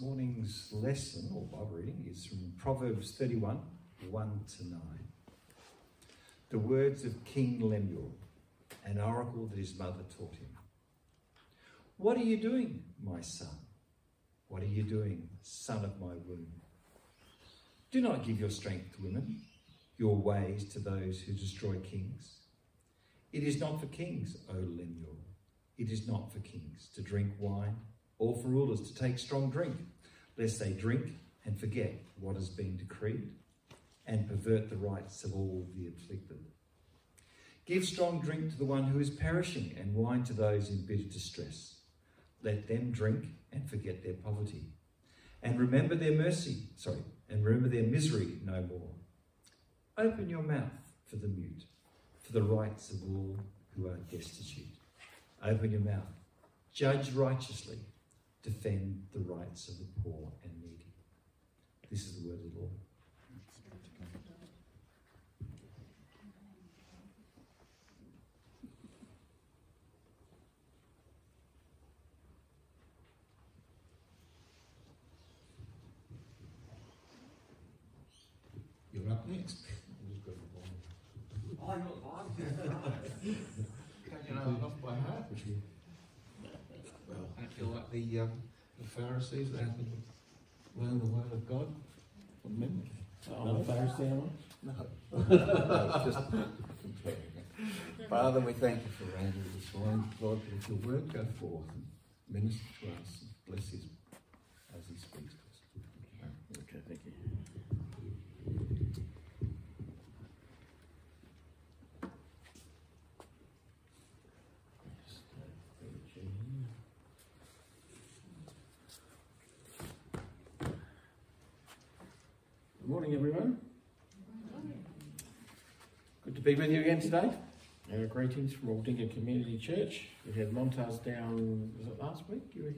morning's lesson or Bible reading is from Proverbs 31 1 to 9. The words of King Lemuel, an oracle that his mother taught him. What are you doing, my son? What are you doing, son of my womb? Do not give your strength to women, your ways to those who destroy kings. It is not for kings, O Lemuel. It is not for kings to drink wine or for rulers to take strong drink, lest they drink and forget what has been decreed and pervert the rights of all the afflicted. Give strong drink to the one who is perishing and wine to those in bitter distress. Let them drink and forget their poverty and remember their mercy, sorry, and remember their misery no more. Open your mouth for the mute, for the rights of all who are destitute. Open your mouth. Judge righteously defend the rights of the poor and needy. This is the word of the Lord. You're up next. I got one. Can't get it off by heart. Well, I feel like the, um, the Pharisees that had to learn the word of God from memory. I'm a Pharisee, am No. no just comparing it. Father, we thank you for Andrew this morning. Lord, let your word go forth and minister to us. and Bless his as he speaks to us. Okay, thank you. Good morning, everyone. Good to be with you again today. Our greetings from Aldinga Community Church. We had Montaz down, was it last week? You were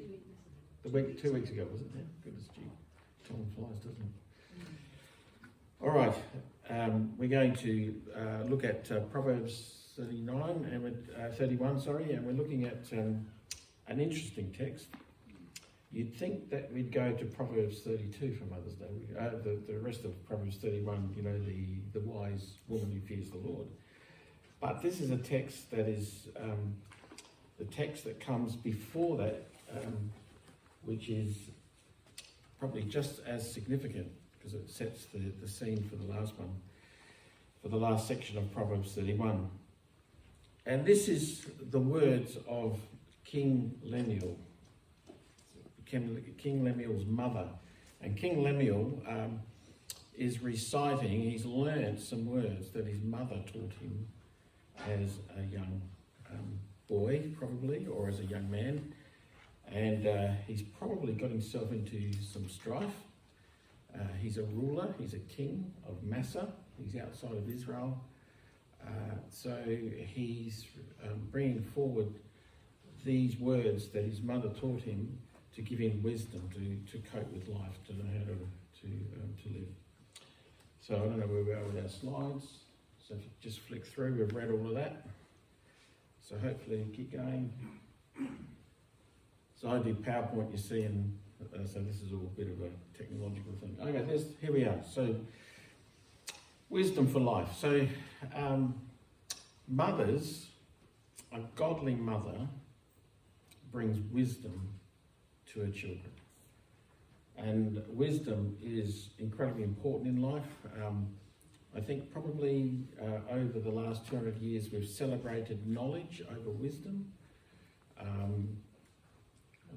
the week, two weeks ago, wasn't it? Goodness, gee, time flies, doesn't it? All right, um, we're going to uh, look at uh, Proverbs 39 and we're, uh, 31, sorry, and we're looking at um, an interesting text. You'd think that we'd go to Proverbs 32 for Mother's Day. Uh, the, the rest of Proverbs 31, you know, the, the wise woman who fears the Lord. But this is a text that is um, the text that comes before that, um, which is probably just as significant because it sets the, the scene for the last one, for the last section of Proverbs 31. And this is the words of King Lemuel, King, Lemuel's mother. And King Lemuel um, is reciting, he's learned some words that his mother taught him as a young um, boy, probably, or as a young man. And uh, he's probably got himself into some strife. Uh, he's a ruler, he's a king of Massa, he's outside of Israel. Uh, so he's um, bringing forward these words that his mother taught him to give him wisdom to, to cope with life, to know how to, to, um, to live. So I don't know where we are with our slides. So just flick through, we've read all of that. So hopefully keep going. So I do PowerPoint, you see, and uh, so this is all a bit of a technological thing. Okay, there's, here we are. So wisdom for life. So um, mothers, a godly mother brings wisdom to her children. And wisdom is incredibly important in life. Um, I think probably uh, over the last 200 years we've celebrated knowledge over wisdom. Um,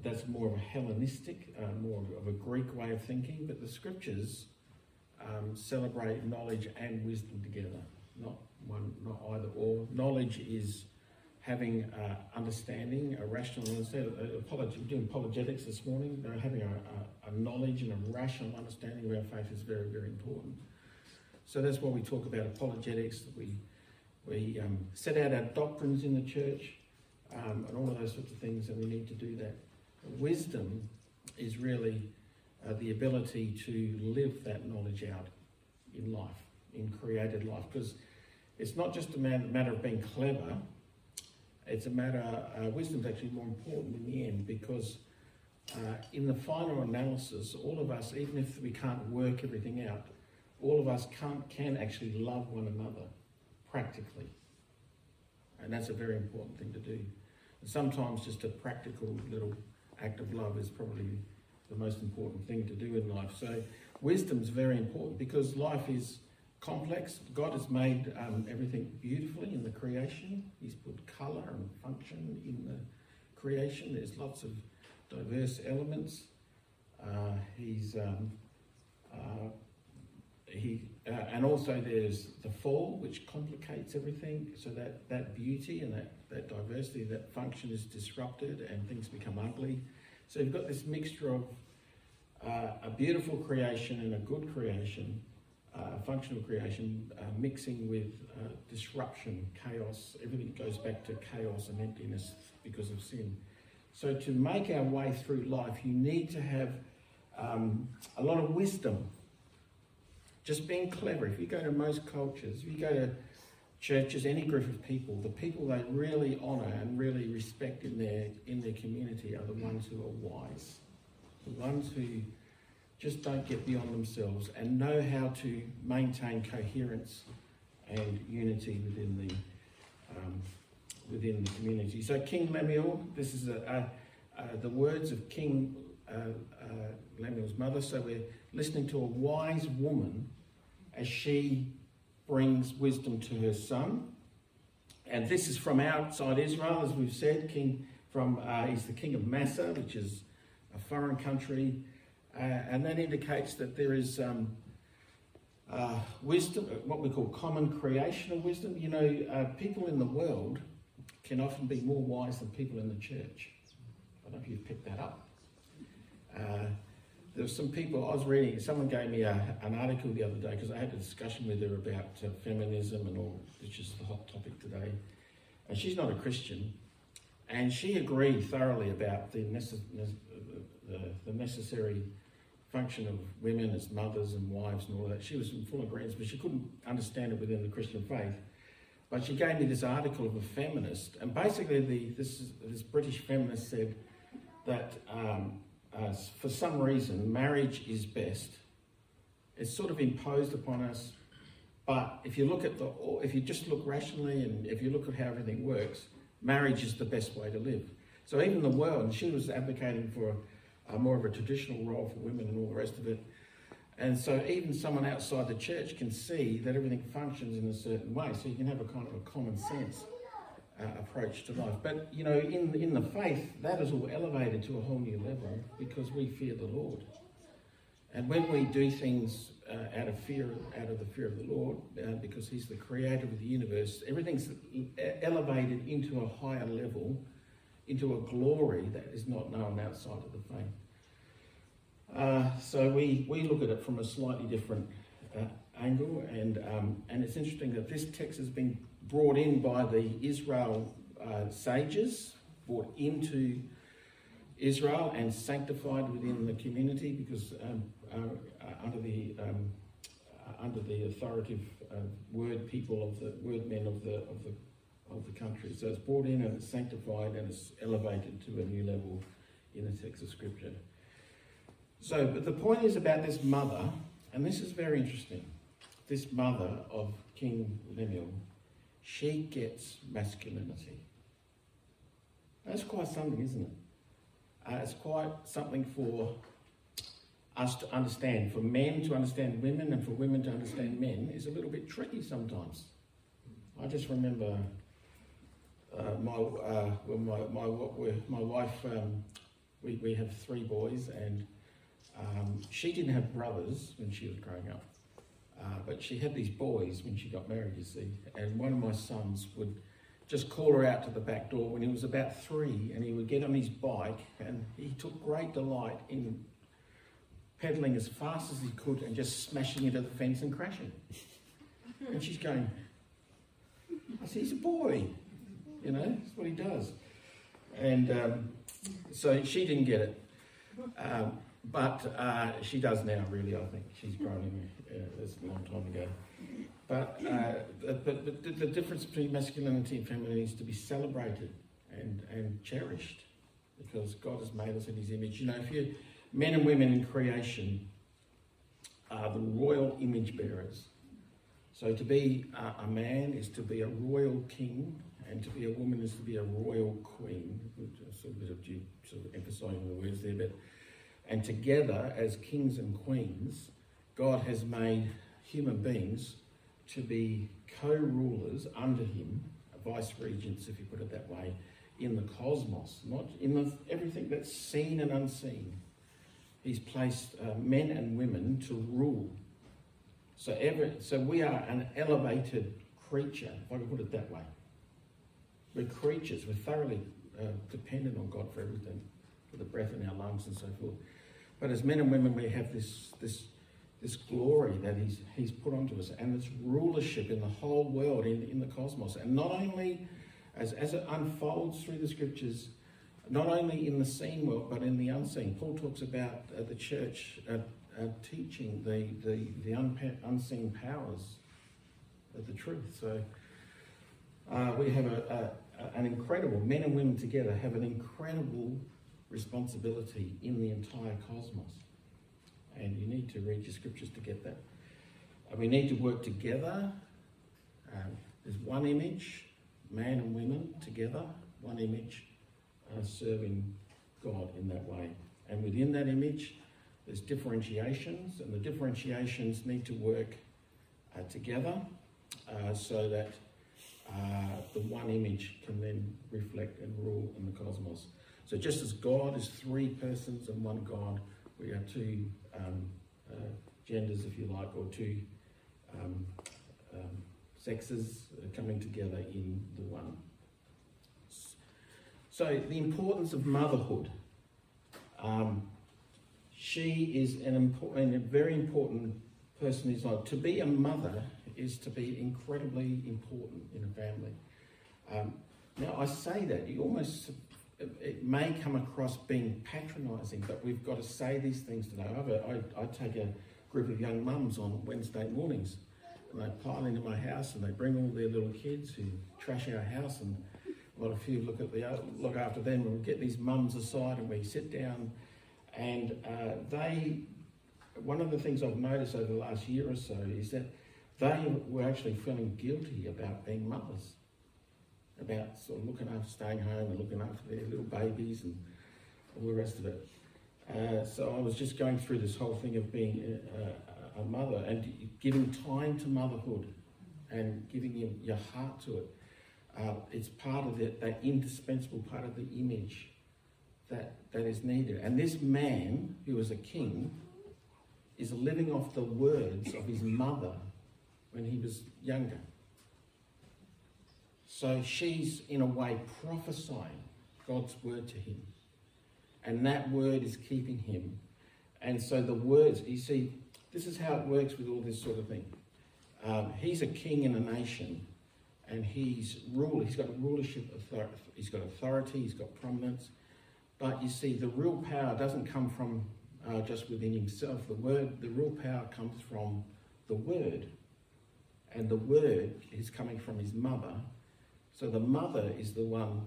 that's more of a Hellenistic, uh, more of a Greek way of thinking, but the scriptures um, celebrate knowledge and wisdom together, not one, not either or. Knowledge is having uh, understanding, a rational understanding. Uh, doing apologetics this morning. Uh, having a, a, a knowledge and a rational understanding of our faith is very, very important. So that's why we talk about apologetics. We we um, set out our doctrines in the church um, and all of those sorts of things, and we need to do that. Wisdom is really uh, the ability to live that knowledge out in life, in created life, because it's not just a matter of being clever. It's a matter. Uh, wisdom's actually more important in the end because uh, in the final analysis, all of us, even if we can't work everything out, all of us can't, can actually love one another practically. And that's a very important thing to do. And sometimes just a practical little act of love is probably the most important thing to do in life. So wisdom's very important because life is complex. God has made um, everything beautifully in the creation. He's put colour and function in the creation. There's lots of diverse elements. Uh, he's um, uh, he uh, and also there's the fall, which complicates everything. So that that beauty and that that diversity, that function is disrupted, and things become ugly. So you've got this mixture of uh, a beautiful creation and a good creation, uh, functional creation, uh, mixing with uh, disruption, chaos. Everything goes back to chaos and emptiness because of sin. So to make our way through life, you need to have um, a lot of wisdom. Just being clever. If you go to most cultures, if you go to churches, any group of people, the people they really honour and really respect in their in their community are the ones who are wise, the ones who just don't get beyond themselves and know how to maintain coherence and unity within the um, within the community. So King Lemuel, this is a, a, a, the words of King uh, uh, Lemuel's mother. So we're listening to a wise woman as she brings wisdom to her son. And this is from outside Israel, as we've said. King from uh, he's the king of Massa, which is a foreign country, uh, and that indicates that there is um, uh, wisdom, what we call common creational wisdom. You know, uh, people in the world can often be more wise than people in the church. I don't know if you've picked that up. Uh, there were some people, I was reading, someone gave me a, an article the other day because I had a discussion with her about uh, feminism and all, which is the hot topic today. And she's not a Christian. And she agreed thoroughly about the, necess- the, the necessary function of women as mothers and wives and all that. She was in full agreement, but she couldn't understand it within the Christian faith. But she gave me this article of a feminist, and basically, the, this, this British feminist said that um, uh, for some reason, marriage is best. It's sort of imposed upon us, but if you look at the, if you just look rationally, and if you look at how everything works, marriage is the best way to live. So even the world, and she was advocating for a more of a traditional role for women and all the rest of it. And so even someone outside the church can see that everything functions in a certain way. So you can have a kind of a common sense uh, approach to life. But you know, in in the faith, that is all elevated to a whole new level because we fear the Lord. And when we do things uh, out of fear, out of the fear of the Lord, uh, because He's the creator of the universe, everything's elevated into a higher level, into a glory that is not known outside of the faith. Uh, so we, we look at it from a slightly different uh, angle, and um, and it's interesting that this text has been brought in by the Israel uh, sages, brought into Israel and sanctified within the community because um, uh, uh under the um, uh, under the authoritative word people of the word men of the of the of the country. So it's brought in and it's sanctified and it's elevated to a new level in the text of scripture. So, but the point is about this mother, and this is very interesting. This mother of King Lemuel, she gets masculinity. That's quite something, isn't it? Uh, it's quite something for us to understand. For men to understand women and for women to understand men is a little bit tricky sometimes. I just remember uh, my, uh, well, my, my, my wife, um, we, we have three boys, and um, she didn't have brothers when she was growing up. Uh, but she had these boys when she got married, you see, and one of my sons would just call her out to the back door when he was about three, and he would get on his bike, and he took great delight in pedaling as fast as he could and just smashing into the fence and crashing. And she's going, I said, he's a boy, you know, that's what he does. And um, so she didn't get it. Um, but uh, she does now, really, I think. She's grown uh, that's a long time ago. But, uh, but, but the, the, difference between masculinity and femininity needs to be celebrated and, and cherished. because God has made us in His image. You know, if you men and women in creation are the royal image bearers. So to be a, a man is to be a royal king, and to be a woman is to be a royal queen. Sort of, sort of emphasising the words there, but and together as kings and queens, God has made human beings to be co-rulers under Him, vice regents, if you put it that way, in the cosmos, not in the, everything that's seen and unseen. He's placed uh, men and women to rule. So, every, so we are an elevated creature, if I can put it that way. We're creatures. We're thoroughly uh, dependent on God for everything, for the breath in our lungs and so forth. But as men and women, we have this, this, this glory that he's, he's put onto us and this rulership in the whole world, in, in the cosmos. And not only as, as it unfolds through the scriptures, not only in the seen world, but in the unseen. Paul talks about uh, the church uh, uh, teaching the, the, the unseen powers of the truth. So uh, we have a, a, an incredible, men and women together have an incredible responsibility in the entire cosmos. And you need to read your scriptures to get that. And we need to work together. Um, there's one image, man and women together, one image, uh, serving God in that way. And within that image, there's differentiations, and the differentiations need to work uh, together uh, so that uh, the one image can then reflect and rule in the cosmos. So just as God is three persons and one God, we are two um, uh, genders, if you like, or two um, um, sexes coming together in the one. So the importance of motherhood. Um, she is an important, a very important person in life. To be a mother is to be incredibly important in a family. Um, now I say that you almost it may come across being patronising, but we've got to say these things today. I, I take a group of young mums on Wednesday mornings, and they pile into my house and they bring all their little kids who trash our house, and a lot of few look at the look after them. And we get these mums aside and we sit down, and uh, they. One of the things I've noticed over the last year or so is that they were actually feeling guilty about being mothers about sort of looking after staying home and looking after their little babies and all the rest of it. Uh, so I was just going through this whole thing of being a, a, mother and giving time to motherhood and giving your, your heart to it. Uh, it's part of it, that indispensable part of the image that, that is needed. And this man, who was a king, is living off the words of his mother when he was younger. So she's, in a way, prophesying God's word to him. And that word is keeping him. And so the words, you see, this is how it works with all this sort of thing. Um, he's a king in a nation, and he's rule. He's got a rulership authority. He's got authority. He's got prominence. But you see, the real power doesn't come from uh, just within himself. The word, the real power comes from the word, and the word is coming from his mother, so the mother is the one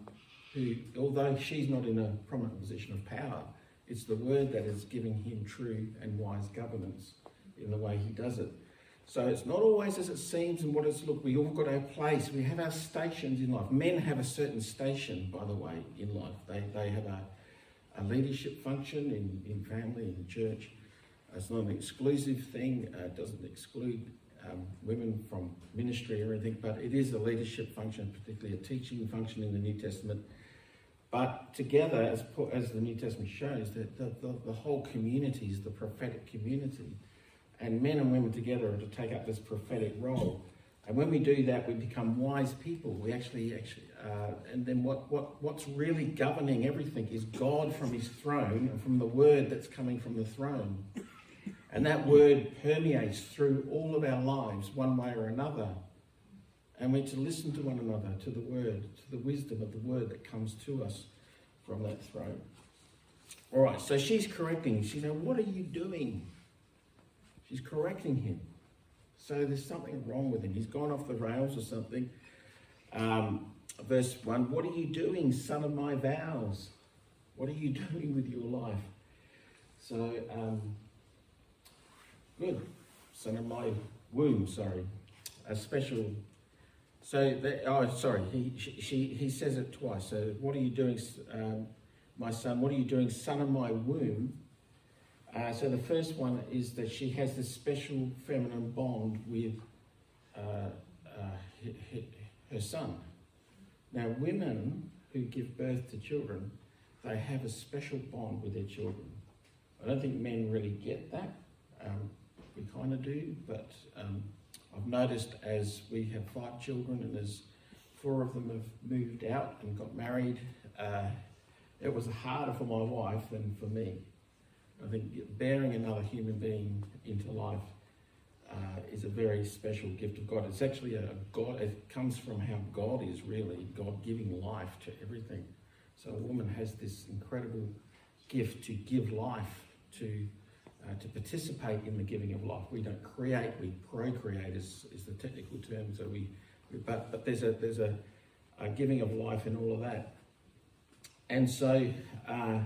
who, although she's not in a prominent position of power, it's the word that is giving him true and wise governance in the way he does it. So it's not always as it seems and what it's look. We all got our place. We have our stations in life. Men have a certain station, by the way, in life. They, they have a, a leadership function in, in family, in church. It's not an exclusive thing. Uh, it doesn't exclude um, women from ministry or anything, but it is a leadership function, particularly a teaching function in the New Testament. But together, as, as the New Testament shows, that the, the, the whole community is the prophetic community. And men and women together are to take up this prophetic role. And when we do that, we become wise people. We actually, actually, uh, and then what, what, what's really governing everything is God from His throne and from the word that's coming from the throne. And that word permeates through all of our lives, one way or another. And we're to listen to one another, to the word, to the wisdom of the word that comes to us from that throne. All right, so she's correcting. She's saying, What are you doing? She's correcting him. So there's something wrong with him. He's gone off the rails or something. Um, verse 1 What are you doing, son of my vows? What are you doing with your life? So, um, Son of my womb, sorry. A special. So, that, oh, sorry, he, she, she, he says it twice. So, what are you doing, um, my son? What are you doing, son of my womb? Uh, so, the first one is that she has this special feminine bond with uh, uh, her son. Now, women who give birth to children, they have a special bond with their children. I don't think men really get that. Um, we kind of do, but um, I've noticed as we have five children and as four of them have moved out and got married, uh, it was harder for my wife than for me. I think bearing another human being into life uh, is a very special gift of God. It's actually a God, it comes from how God is really, God giving life to everything. So a woman has this incredible gift to give life, to, uh, to participate in the giving of life. We don't create, we procreate is, is the technical term. So we, but, but there's, a, there's a, a giving of life in all of that. And so uh,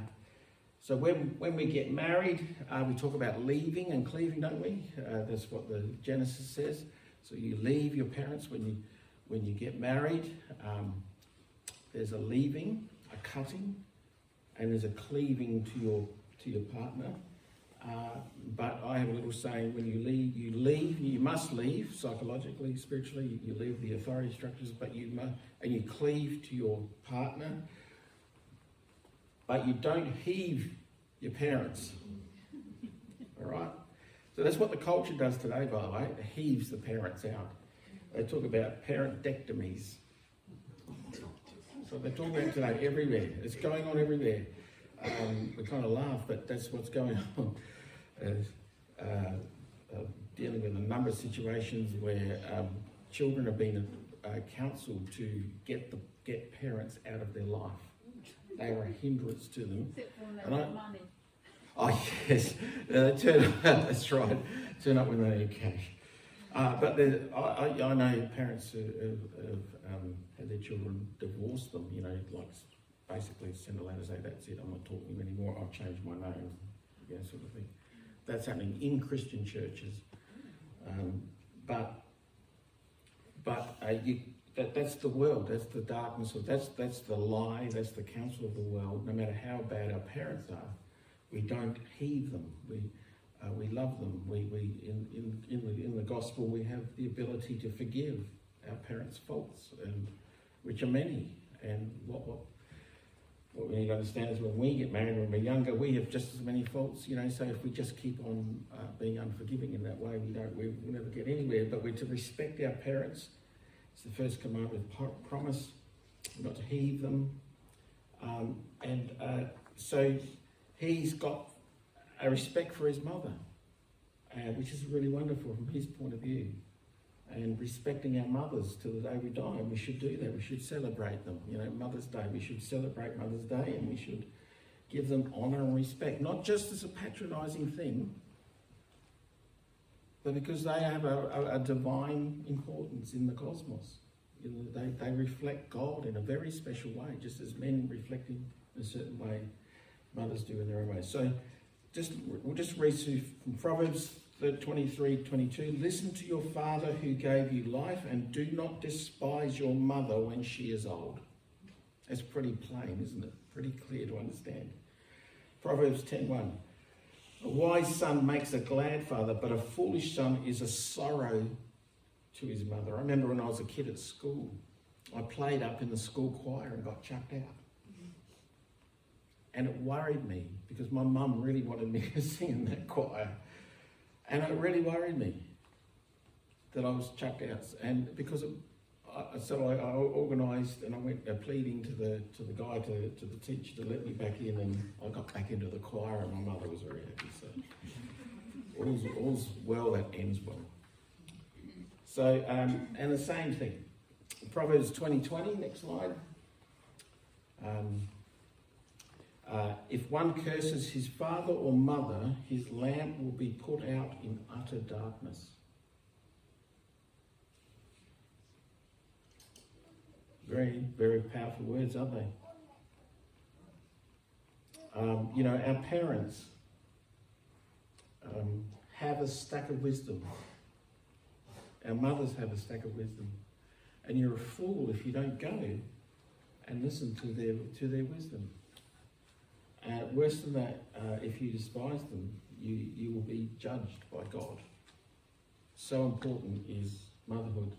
so when, when we get married, uh, we talk about leaving and cleaving, don't we? Uh, that's what the Genesis says. So you leave your parents when you when you get married. Um, there's a leaving, a cutting, and there's a cleaving to your to your partner. Uh, but I have a little saying: when you leave, you leave. You must leave psychologically, spiritually. You leave the authority structures, but you must, and you cleave to your partner but you don't heave your parents. All right? So that's what the culture does today, by the way. It heaves the parents out. They talk about parentectomies. So they're talking about today everywhere. It's going on everywhere. Um, we kind of laugh, but that's what's going on. Uh, uh, dealing with a number of situations where um, children have been uh, counselled to get the get parents out of their life they were a hindrance to them. And I, money. Oh yes, uh, turn up, that's right. Turn up with no cash. Uh, but I, I, I, know parents who have, have um, had their children divorce them. You know, like basically send a letter say that's it. I'm not talking to you anymore. I've changed my name. You know, sort of thing. That's happening in Christian churches. Um, but but uh, you that, that's the world. That's the darkness. Of, that's that's the lie. That's the counsel of the world. No matter how bad our parents are, we don't heed them. We uh, we love them. We, we in, in, in, the, in the gospel we have the ability to forgive our parents' faults, and which are many. And what what what we need to understand is when we get married when we're younger, we have just as many faults. You know, so if we just keep on uh, being unforgiving in that way, we don't we, we'll never get anywhere. But we're to respect our parents it's the first commandment with promise, not to heave them. Um, and uh, so he's got a respect for his mother, uh, which is really wonderful from his point of view. And respecting our mothers till the day we die, And we should do that. We should celebrate them. You know, Mother's Day, we should celebrate Mother's Day and we should give them honour and respect, not just as a patronising thing, but because they have a, a, a divine importance in the cosmos. You know, they, they reflect God in a very special way, just as men reflect in a certain way, mothers do in their own way. So just we'll just read through from Proverbs 23, 22. Listen to your father who gave you life, and do not despise your mother when she is old. That's pretty plain, isn't it? Pretty clear to understand. Proverbs 10:1. A wise son makes a glad father, but a foolish son is a sorrow to his mother. I remember when I was a kid at school, I played up in the school choir and got chucked out. And it worried me because my mum really wanted me to sing in that choir. And it really worried me that I was chucked out. And because of, so I, I, organised and I went uh, pleading to the to the guy to, to the teacher to let me back in, and I got back into the choir, and my mother was very happy. So all's, all's well that ends well. So um, and the same thing, Proverbs twenty twenty. Next slide. Um, uh, if one curses his father or mother, his lamp will be put out in utter darkness. Very, very powerful words, aren't they? Um, you know, our parents um, have a stack of wisdom. Our mothers have a stack of wisdom. And you're a fool if you don't go and listen to their, to their wisdom. Uh, worse than that, uh, if you despise them, you, you will be judged by God. So important is motherhood.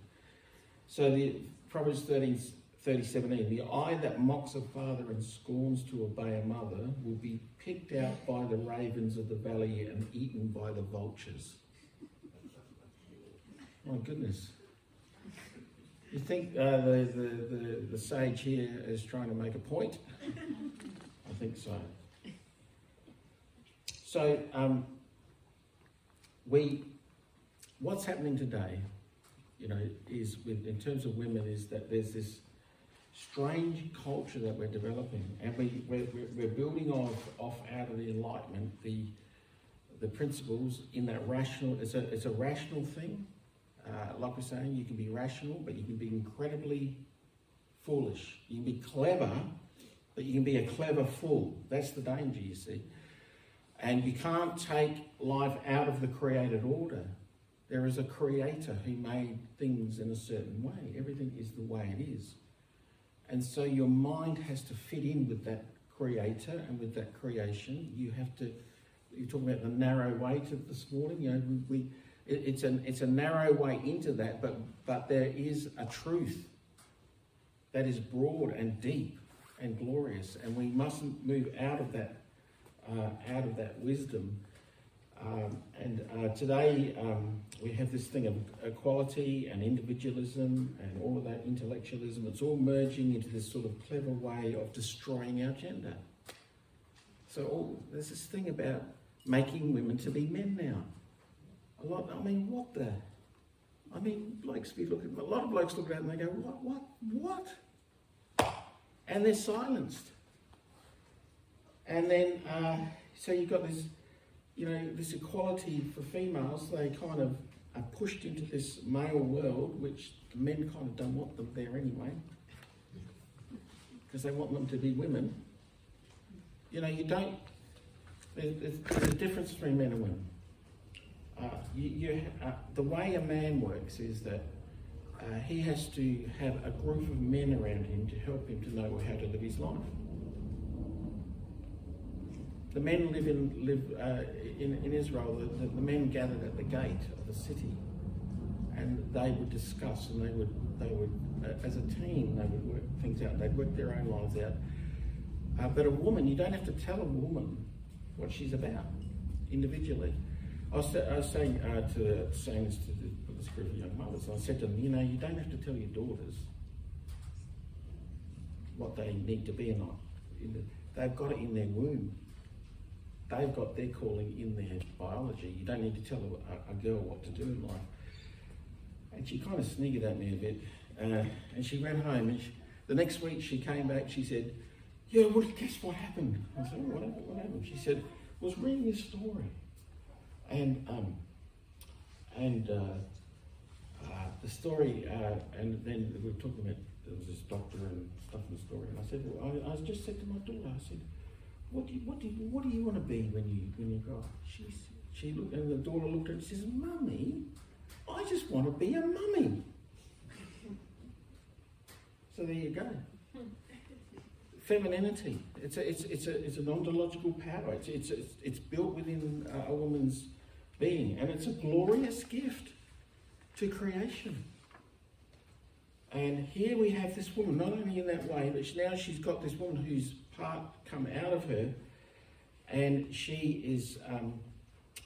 So the Proverbs 13, 30, the eye that mocks a father and scorns to obey a mother will be picked out by the ravens of the valley and eaten by the vultures. My goodness. You think uh, the, the, the, the sage here is trying to make a point? Think so. So, um, we, what's happening today, you know, is with, in terms of women, is that there's this strange culture that we're developing, and we, we're, we're building off, off out of the Enlightenment the, the principles in that rational, it's a, it's a rational thing. Uh, like we're saying, you can be rational, but you can be incredibly foolish. You can be clever, but you can be a clever fool. That's the danger, you see. And you can't take life out of the created order. There is a creator who made things in a certain way. Everything is the way it is. And so your mind has to fit in with that creator and with that creation. You have to, you're talking about the narrow way to this morning. You know, we, we it, it's, a, it's a narrow way into that, but, but there is a truth that is broad and deep and glorious. And we mustn't move out of that, uh, out of that wisdom um, and uh, today um, we have this thing of equality and individualism and all of that intellectualism. It's all merging into this sort of clever way of destroying our gender. So all, there's this thing about making women to be men now. A lot. I mean, what the? I mean, blokes be looking. A lot of blokes look at it and they go, "What? What? What?" And they're silenced. And then, uh, so you've got this you know, this equality for females, they kind of are pushed into this male world, which the men kind of don't want them there anyway, because they want them to be women. You know, you don't. There's, there's a difference between men and women. Uh, you, you, uh, the way a man works is that uh, he has to have a group of men around him to help him to know how to live his life the men live in, live, uh, in, in Israel, the, the, men gathered at the gate of the city and they would discuss and they would, they would uh, as a team, they would work things out. They'd work their own lives out. Uh, but a woman, you don't have to tell a woman what she's about individually. I was, I was saying, uh, to, saying this to the, group young mothers, I said to them, you know, you don't have to tell your daughters what they need to be or not. They've got it in their womb they've got their calling in their biology. You don't need to tell a, a girl what to do in life. And she kind of sniggered at me a bit. Uh, and she went home. And she, the next week she came back. She said, "Yeah, well, guess what happened?" I said, "What happened? What happened?" She said, "I "Was reading this story, and um, and uh, the story, uh, and then we were talking about there was this doctor and stuff in the story. And I said, well, I, I just said to my daughter, I said." what do you, what do you, what do you want to be when you when you grow up? She she looked and the daughter looked at her and says, "Mummy, I just want to be a mummy." so there you go. Femininity. It's a it's it's a it's an ontological power. It's it's it's, it's built within a, a woman's being, and it's a glorious gift to creation. And here we have this woman, not only in that way, but now she's got this woman who's part come out of her, and she is um,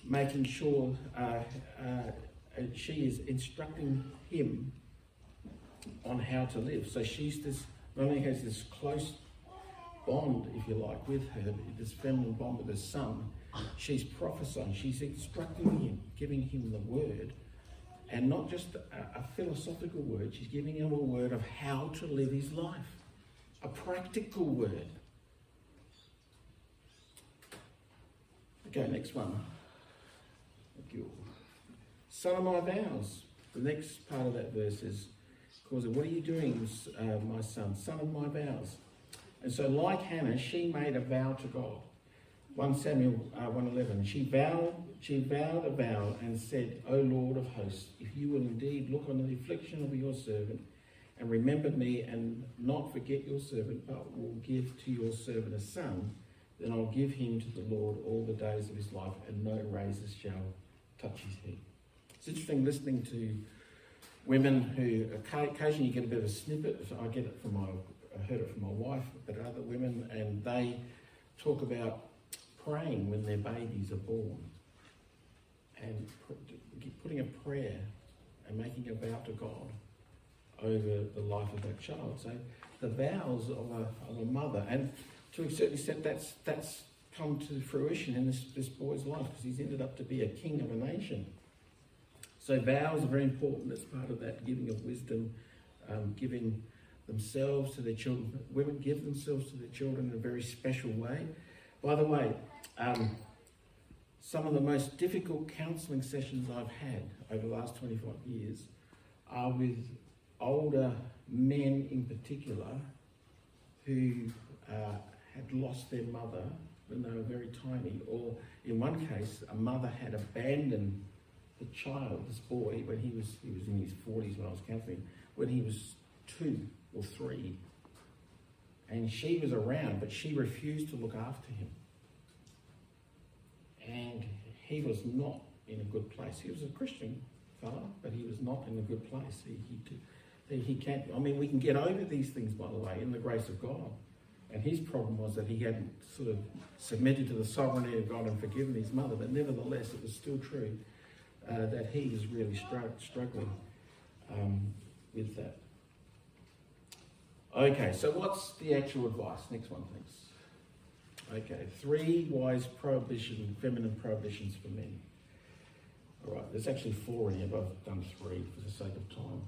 making sure uh, uh, she is instructing him on how to live. So she's this not only has this close bond, if you like, with her, this feminine bond with her son. She's prophesying. She's instructing him, giving him the word, and not just a, a philosophical word. She's giving him a word of how to live his life, a practical word. Okay, next one. Son of my vows. The next part of that verse is, "Cause what are you doing, uh, my son? Son of my vows. And so, like Hannah, she made a vow to God. 1 Samuel uh, 111. She vowed, she vowed a vow and said, O Lord of hosts, if you will indeed look on the affliction of your servant and remember me and not forget your servant, but will give to your servant a son, then I'll give him to the Lord all the days of his life, and no razors shall touch his head. It's interesting listening to women who occasionally you get a bit of a snippet. I get it from my, I heard it from my wife, but other women, and they talk about praying when their babies are born and putting a prayer and making a vow to God over the life of that child. So the vows of a, of a mother, and to a certain extent, that's that's come to fruition in this, this boy's life because he's ended up to be a king of a nation. So vows are very important as part of that giving of wisdom, um, giving themselves to their children. Women give themselves to their children in a very special way. By the way, um, some of the most difficult counselling sessions I've had over the last 25 years are with older men in particular who uh, had lost their mother when they were very tiny, or in one case, a mother had abandoned the child, this boy, when he was he was in his 40s when I was counselling, when he was two or three. And she was around, but she refused to look after him. And he was not in a good place. He was a Christian fellow, but he was not in a good place. He, he, he can't, I mean, we can get over these things, by the way, in the grace of God. And his problem was that he hadn't sort of submitted to the sovereignty of God and forgiven his mother, but nevertheless, it was still true uh, that he was really str- struggling um, with that. Okay, so what's the actual advice? Next one, thanks. Okay, three wise prohibition, feminine prohibitions for men. All right, there's actually four in here, but I've done three for the sake of time.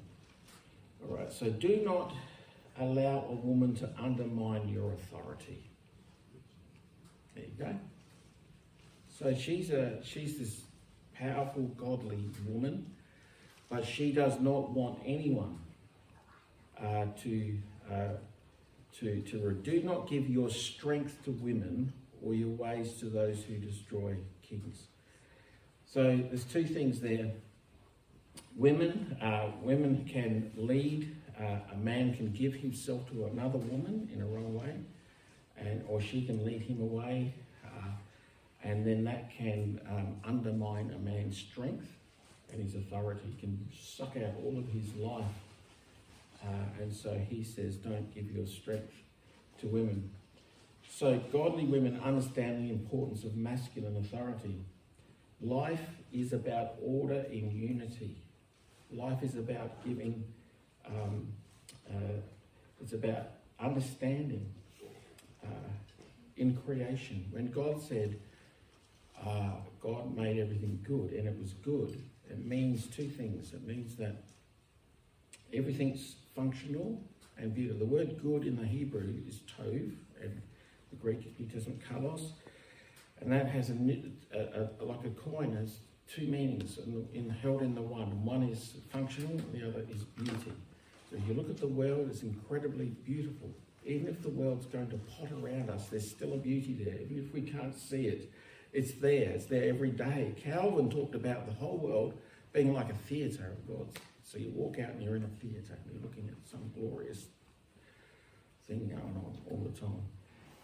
All right, so do not allow a woman to undermine your authority. There you go. So she's a she's this powerful, godly woman, but she does not want anyone uh, to uh, to, to do not give your strength to women or your ways to those who destroy kings. So there's two things there. Women, uh, women can lead. Uh, a man can give himself to another woman in a wrong way, and or she can lead him away, uh, and then that can um, undermine a man's strength and his authority. Can suck out all of his life uh, and so he says, don't give your strength to women. So godly women understand the importance of masculine authority. Life is about order in unity. Life is about giving, um, uh, it's about understanding uh, in creation. When God said, uh, God made everything good and it was good, it means two things. It means that everything's functional and beautiful. The word good in the Hebrew is tov, and the Greek Testament kalos, and that has a, a, a like a coin has two meanings in, in, held in the one. One is functional, and the other is beauty. So if you look at the world, it's incredibly beautiful. Even if the world's going to pot around us, there's still a beauty there. Even if we can't see it, it's there. It's there every day. Calvin talked about the whole world being like a theatre of God's so you walk out and you're in a theatre and you're looking at some glorious thing going on all the time.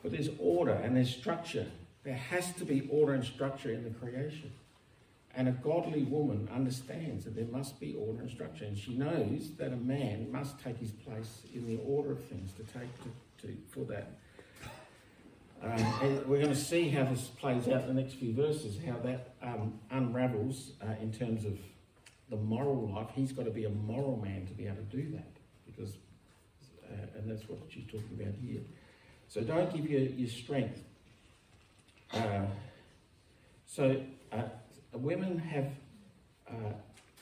But there's order and there's structure. There has to be order and structure in the creation. And a godly woman understands that there must be order and structure. And she knows that a man must take his place in the order of things to take to, to for that. Um, we're going to see how this plays out in the next few verses, how that um, unravels uh, in terms of the moral life, he's got to be a moral man to be able to do that. Because, uh, and that's what she's talking about here. So don't give your, your strength. Uh, so uh, women have, uh,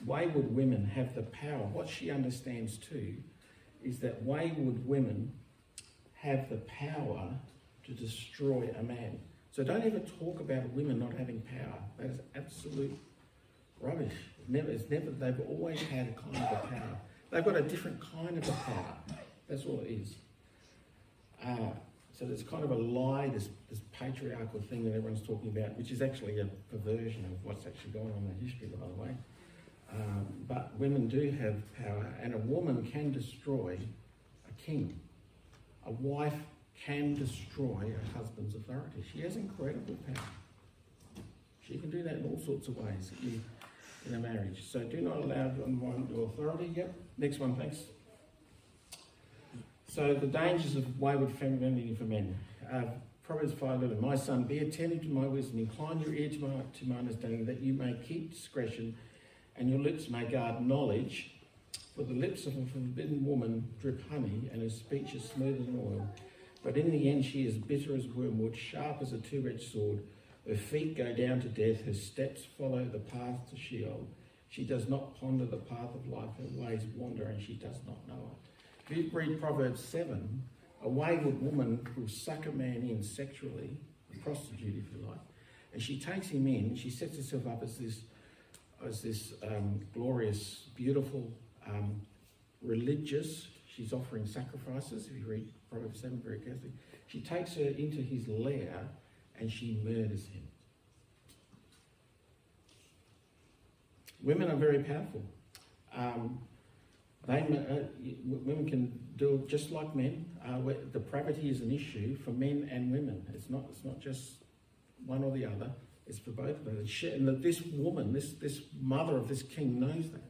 wayward women have the power. What she understands too is that wayward women have the power to destroy a man. So don't ever talk about women not having power. That is absolute rubbish. Never, it's never, they've always had a kind of a power. They've got a different kind of a power. That's all it is. Uh, so there's kind of a lie, this, this patriarchal thing that everyone's talking about, which is actually a perversion of what's actually going on in history, by the way. Um, but women do have power, and a woman can destroy a king. A wife can destroy a husband's authority. She has incredible power. She can do that in all sorts of ways in, in a marriage. So do not allow unwanted authority. Yep. Next one, thanks. So the dangers of wayward femininity for men. Uh, Proverbs 5.11, My son, be attentive to my wisdom, incline your ear to my, to my understanding, that you may keep discretion, and your lips may guard knowledge. For the lips of a forbidden woman drip honey, and her speech is smoother than oil. But in the end she is bitter as wormwood, sharp as a two-edged sword. Her feet go down to death, her steps follow the path to Sheol. She does not ponder the path of life, her ways wander, and she does not know it. If you read Proverbs 7, a wayward woman will suck a man in sexually, a prostitute if you like, and she takes him in, she sets herself up as this, as this um, glorious, beautiful, um, religious, she's offering sacrifices, if you read Proverbs 7 very carefully. She takes her into his lair and she murders him. Women are very powerful. Um, they, uh, women can do just like men. Uh, depravity is an issue for men and women. It's not, it's not just one or the other. It's for both of them. And this woman, this, this mother of this king knows that.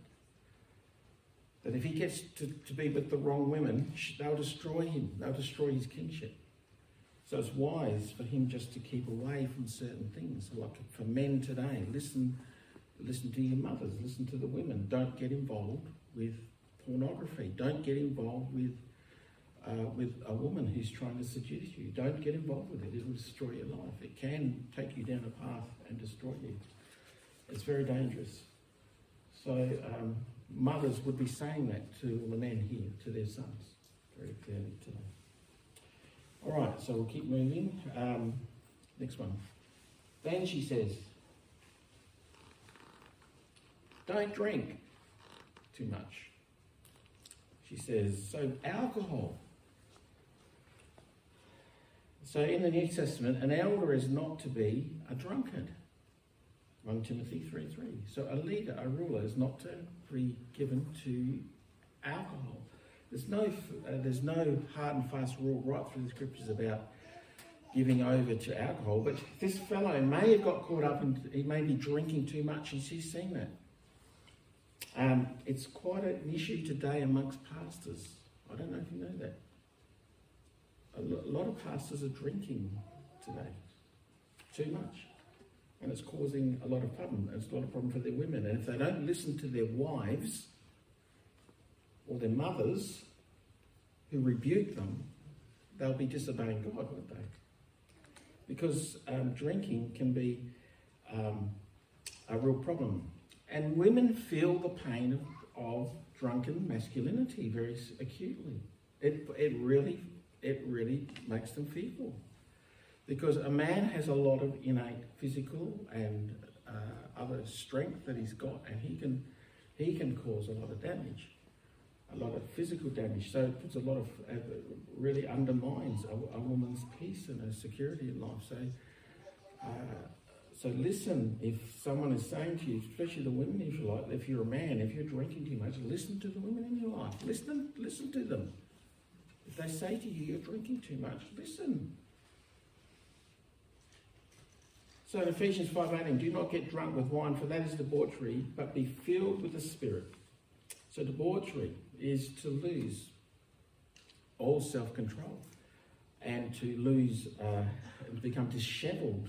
That if he gets to, to be with the wrong women, they'll destroy him. They'll destroy his kingship. So it's wise for him just to keep away from certain things. Like for men today, listen, listen to your mothers, listen to the women. Don't get involved with pornography. Don't get involved with, uh, with a woman who's trying to seduce you. Don't get involved with it. It will destroy your life. It can take you down a path and destroy you. It's very dangerous. So um, mothers would be saying that to all the men here, to their sons, very clearly today. Right, so we'll keep moving. Um, next one. Then she says, don't drink too much. She says, so alcohol. So in the New Testament, an elder is not to be a drunkard. 1 Timothy 3 3. So a leader, a ruler, is not to be given to alcohol. There's no, uh, there's no hard and fast rule right through the scriptures about giving over to alcohol, but this fellow may have got caught up and he may be drinking too much and she's seen that. Um, it's quite an issue today amongst pastors. I don't know if you know that. A lot of pastors are drinking today, too much. And it's causing a lot of problem. It's a lot of problem for their women. And if they don't listen to their wives or their mothers who rebuke them, they'll be disobeying God, won't they? Because um, drinking can be um, a real problem and women feel the pain of, of drunken masculinity very acutely. It, it, really, it really makes them fearful. Because a man has a lot of innate physical and uh, other strength that he's got, and he can, he can cause a lot of damage, a lot of physical damage. So it puts a lot of, uh, really undermines a, a, woman's peace and her security in life. So uh, so listen if someone is saying to you, especially the women, if you like, if you're a man, if you're drinking too much, listen to the women in your life. Listen, listen to them. If they say to you, you're drinking too much, listen. So in Ephesians 5.18, do not get drunk with wine, for that is debauchery, but be filled with the Spirit. So debauchery is to lose all self-control and to lose, uh, become disheveled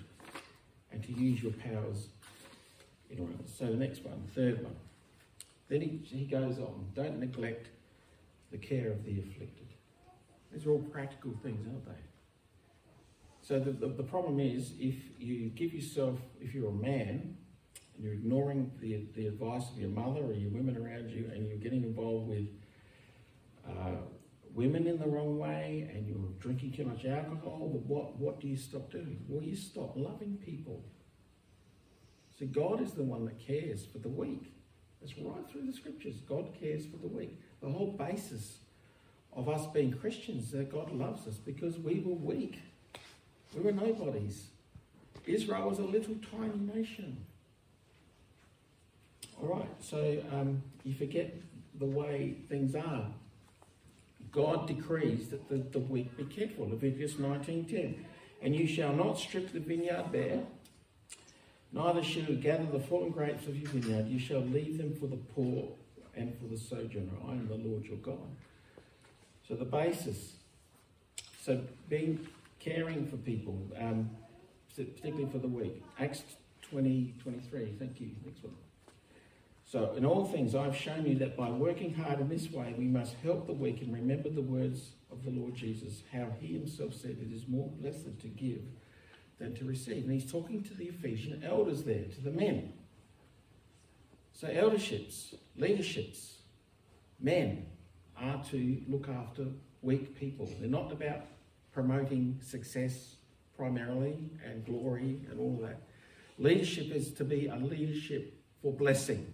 and to use your powers in order. So the next one, third one. Then he, he goes on, don't neglect the care of the afflicted. These are all practical things, aren't they? So the, the, the, problem is if you give yourself, if you're a man, and you're ignoring the, the advice of your mother or your women around you, and you're getting involved with uh, women in the wrong way and you're drinking too much alcohol, but what, what do you stop doing? Well, you stop loving people. So God is the one that cares for the weak. It's right through the scriptures. God cares for the weak. The whole basis of us being Christians that God loves us because we were weak. We were nobodies. Israel was a little tiny nation. All right, so um, you forget the way things are. God decrees that the, the weak be careful. Leviticus 19.10 And you shall not strip the vineyard bare, neither shall you gather the fallen grapes of your vineyard. You shall leave them for the poor and for the sojourner. I am the Lord your God. So the basis. So being caring for people, um, particularly for the weak. Acts 20, 23. Thank you. Next one. So, in all things, I've shown you that by working hard in this way, we must help the weak and remember the words of the Lord Jesus, how he himself said it is more blessed to give than to receive. And he's talking to the Ephesian elders there, to the men. So, elderships, leaderships, men are to look after weak people. They're not about promoting success primarily and glory and all that. Leadership is to be a leadership for blessing.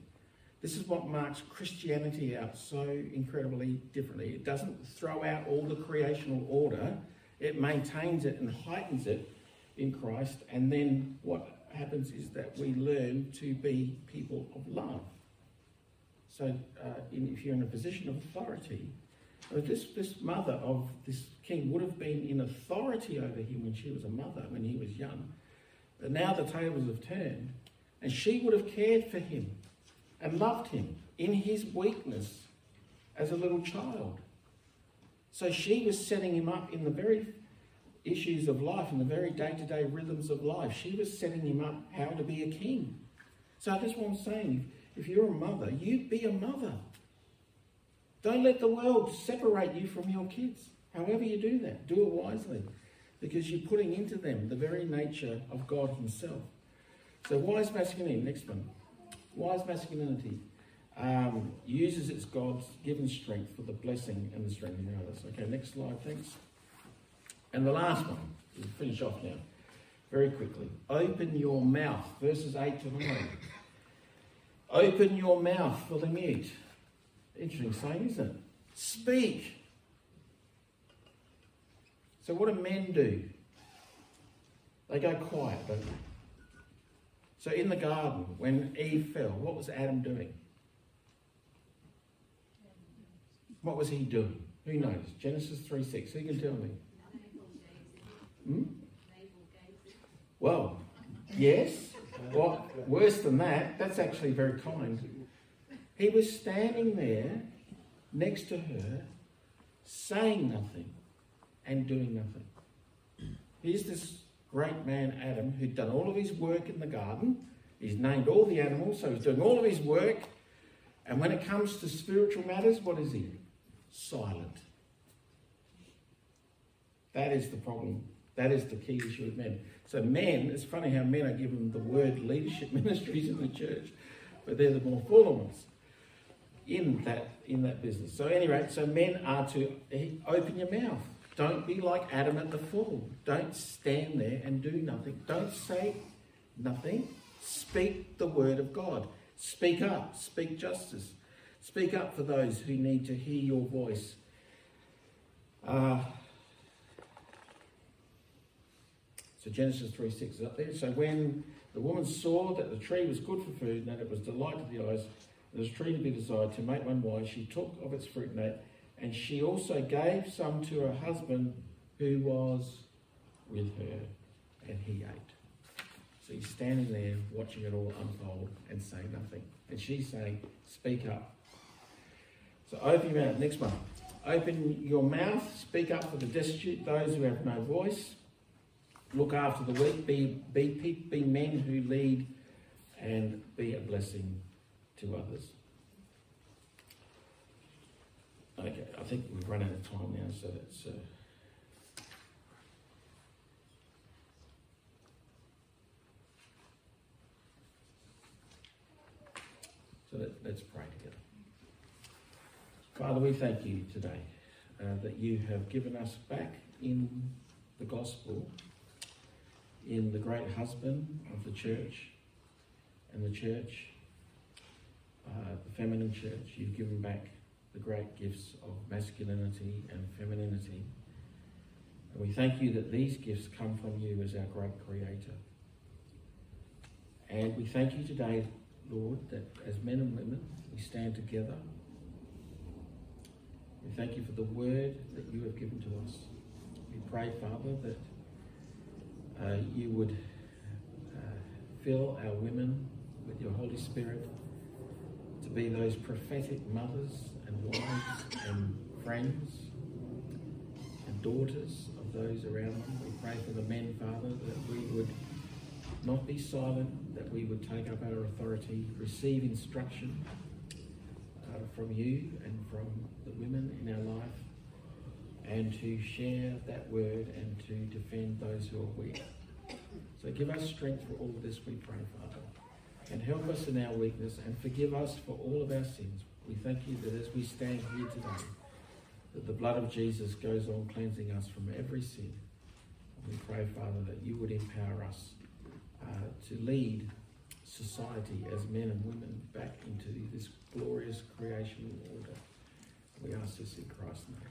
This is what marks Christianity out so incredibly differently. It doesn't throw out all the creational order, it maintains it and heightens it in Christ. And then what happens is that we learn to be people of love. So, uh, in, if you're in a position of authority, this, this mother of this king would have been in authority over him when she was a mother, when he was young. But now the tables have turned, and she would have cared for him and loved him in his weakness as a little child. So she was setting him up in the very issues of life, in the very day to day rhythms of life. She was setting him up how to be a king. So that's what I'm saying. If you're a mother, you be a mother. Don't let the world separate you from your kids. However, you do that, do it wisely because you're putting into them the very nature of God Himself. So, wise masculinity, next one. Wise masculinity um, uses its God's given strength for the blessing and the strengthening of others. Okay, next slide, thanks. And the last one, we'll finish off now, very quickly. Open your mouth, verses 8 to 9. Open your mouth for the mute. Interesting saying, isn't it? Speak. So, what do men do? They go quiet, don't they? So in the garden, when Eve fell, what was Adam doing? What was he doing? Who knows? Genesis 3 6. Who can tell me? Hmm? Well, yes. Well, worse than that, that's actually very kind. He was standing there next to her, saying nothing and doing nothing. Here's this great man Adam, who'd done all of his work in the garden. He's named all the animals, so he's doing all of his work. And when it comes to spiritual matters, what is he? Silent. That is the problem. That is the key issue with men. So, men, it's funny how men are given the word leadership ministries in the church, but they're the more fallen ones in that, in that business. So, anyway, so men are to eh, open your mouth. Don't be like Adam at the fall. Don't stand there and do nothing. Don't say nothing. Speak the word of God. Speak up. Speak justice. Speak up for those who need to hear your voice. Uh, so Genesis 3 6 is up there. So when the woman saw that the tree was good for food and that it was delight to the eyes, it was tree to be desired to make one wise, she took of its fruit and ate. And she also gave some to her husband who was with her, and he ate. So he's standing there watching it all unfold and saying nothing. And she's saying, Speak up. So open your mouth. Next one. Open your mouth, speak up for the destitute, those who have no voice. Look after the weak, be, be, be men who lead, and be a blessing to others. I think we've run out of time now, so that's. Uh, so let, us pray together. Father, we thank you today uh, that you have given us back in the gospel, in the great husband of the church and the church, uh, the feminine church. You've given back the great gifts of masculinity and femininity. And we thank you that these gifts come from you as our great creator. And we thank you today, Lord, that as men and women we stand together. We thank you for the word that you have given to us. We pray, Father, that uh, you would uh, fill our women with your Holy Spirit to be those prophetic mothers and wives and friends and daughters of those around them. We pray for the men, Father, that we would not be silent, that we would take up our authority, receive instruction uh, from you and from the women in our life, and to share that word and to defend those who are weak. So give us strength for all of this, we pray, Father. And help us in our weakness and forgive us for all of our sins. We thank you that as we stand here today, that the blood of Jesus goes on cleansing us from every sin. And we pray, Father, that you would empower us uh, to lead society as men and women back into this glorious creation order. We ask this in Christ's name.